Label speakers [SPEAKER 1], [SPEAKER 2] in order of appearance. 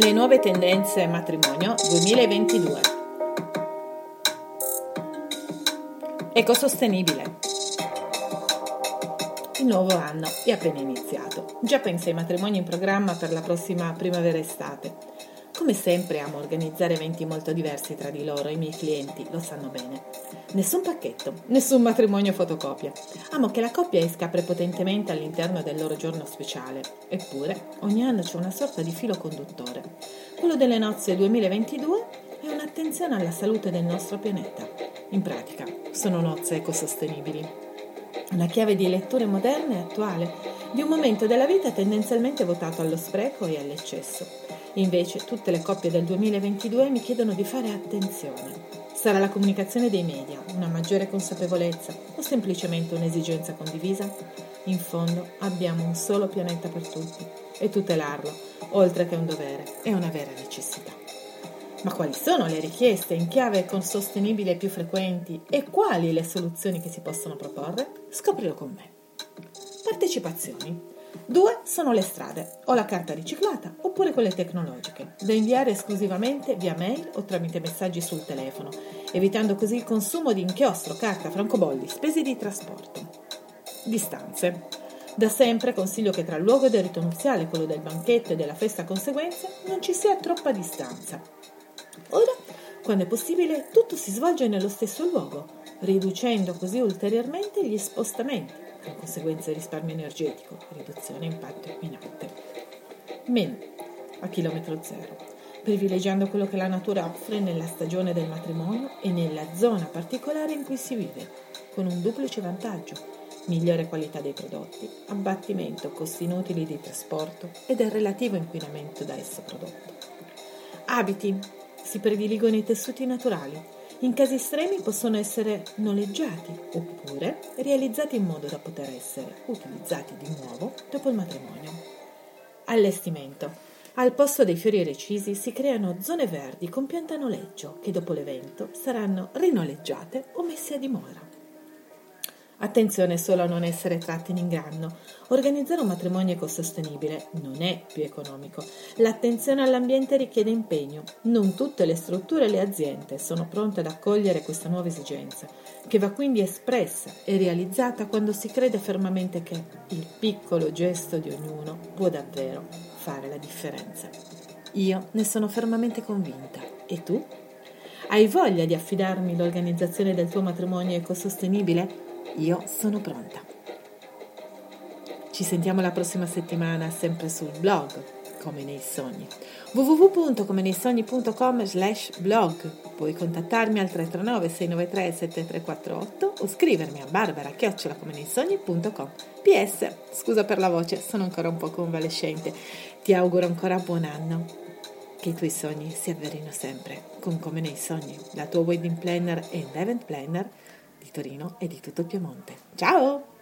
[SPEAKER 1] Le nuove tendenze matrimonio 2022. Ecosostenibile. Il nuovo anno è appena iniziato. Già pensa ai matrimoni in programma per la prossima primavera-estate. Come sempre amo organizzare eventi molto diversi tra di loro, i miei clienti lo sanno bene. Nessun pacchetto, nessun matrimonio fotocopia. Amo che la coppia esca prepotentemente all'interno del loro giorno speciale. Eppure, ogni anno c'è una sorta di filo conduttore. Quello delle nozze 2022 è un'attenzione alla salute del nostro pianeta. In pratica, sono nozze ecosostenibili. Una chiave di letture moderne e attuale di un momento della vita tendenzialmente votato allo spreco e all'eccesso Invece tutte le coppie del 2022 mi chiedono di fare attenzione. Sarà la comunicazione dei media, una maggiore consapevolezza o semplicemente un'esigenza condivisa? In fondo abbiamo un solo pianeta per tutti e tutelarlo, oltre che un dovere, è una vera necessità. Ma quali sono le richieste in chiave con sostenibile più frequenti e quali le soluzioni che si possono proporre? Scoprilo con me. Partecipazioni. Due sono le strade, o la carta riciclata oppure quelle tecnologiche, da inviare esclusivamente via mail o tramite messaggi sul telefono, evitando così il consumo di inchiostro, carta, francobolli, spese di trasporto. Distanze. Da sempre consiglio che tra il luogo del rito nuziale quello del banchetto e della festa conseguenza non ci sia troppa distanza. Ora, quando è possibile, tutto si svolge nello stesso luogo, riducendo così ulteriormente gli spostamenti con conseguenze risparmio energetico, riduzione impatto inquinante. Meno a chilometro zero, privilegiando quello che la natura offre nella stagione del matrimonio e nella zona particolare in cui si vive, con un duplice vantaggio, migliore qualità dei prodotti, abbattimento costi inutili di trasporto e del relativo inquinamento da esso prodotto. Abiti. Si prediligono i tessuti naturali, in casi estremi possono essere noleggiati oppure realizzati in modo da poter essere utilizzati di nuovo dopo il matrimonio. Allestimento. Al posto dei fiori recisi si creano zone verdi con pianta noleggio che dopo l'evento saranno rinoleggiate o messe a dimora. Attenzione solo a non essere tratti in inganno. Organizzare un matrimonio ecosostenibile non è più economico. L'attenzione all'ambiente richiede impegno. Non tutte le strutture e le aziende sono pronte ad accogliere questa nuova esigenza, che va quindi espressa e realizzata quando si crede fermamente che il piccolo gesto di ognuno può davvero fare la differenza. Io ne sono fermamente convinta. E tu? Hai voglia di affidarmi l'organizzazione del tuo matrimonio ecosostenibile? Io sono pronta. Ci sentiamo la prossima settimana sempre sul blog Come nei sogni www.comeneisogni.com slash blog Puoi contattarmi al 339 693 7348 o scrivermi a barbara chiocciolacomeneisogni.com PS, scusa per la voce, sono ancora un po' convalescente. Ti auguro ancora buon anno. Che i tuoi sogni si avverino sempre con Come nei sogni, la tua wedding planner e event planner Torino e di tutto il Piemonte. Ciao!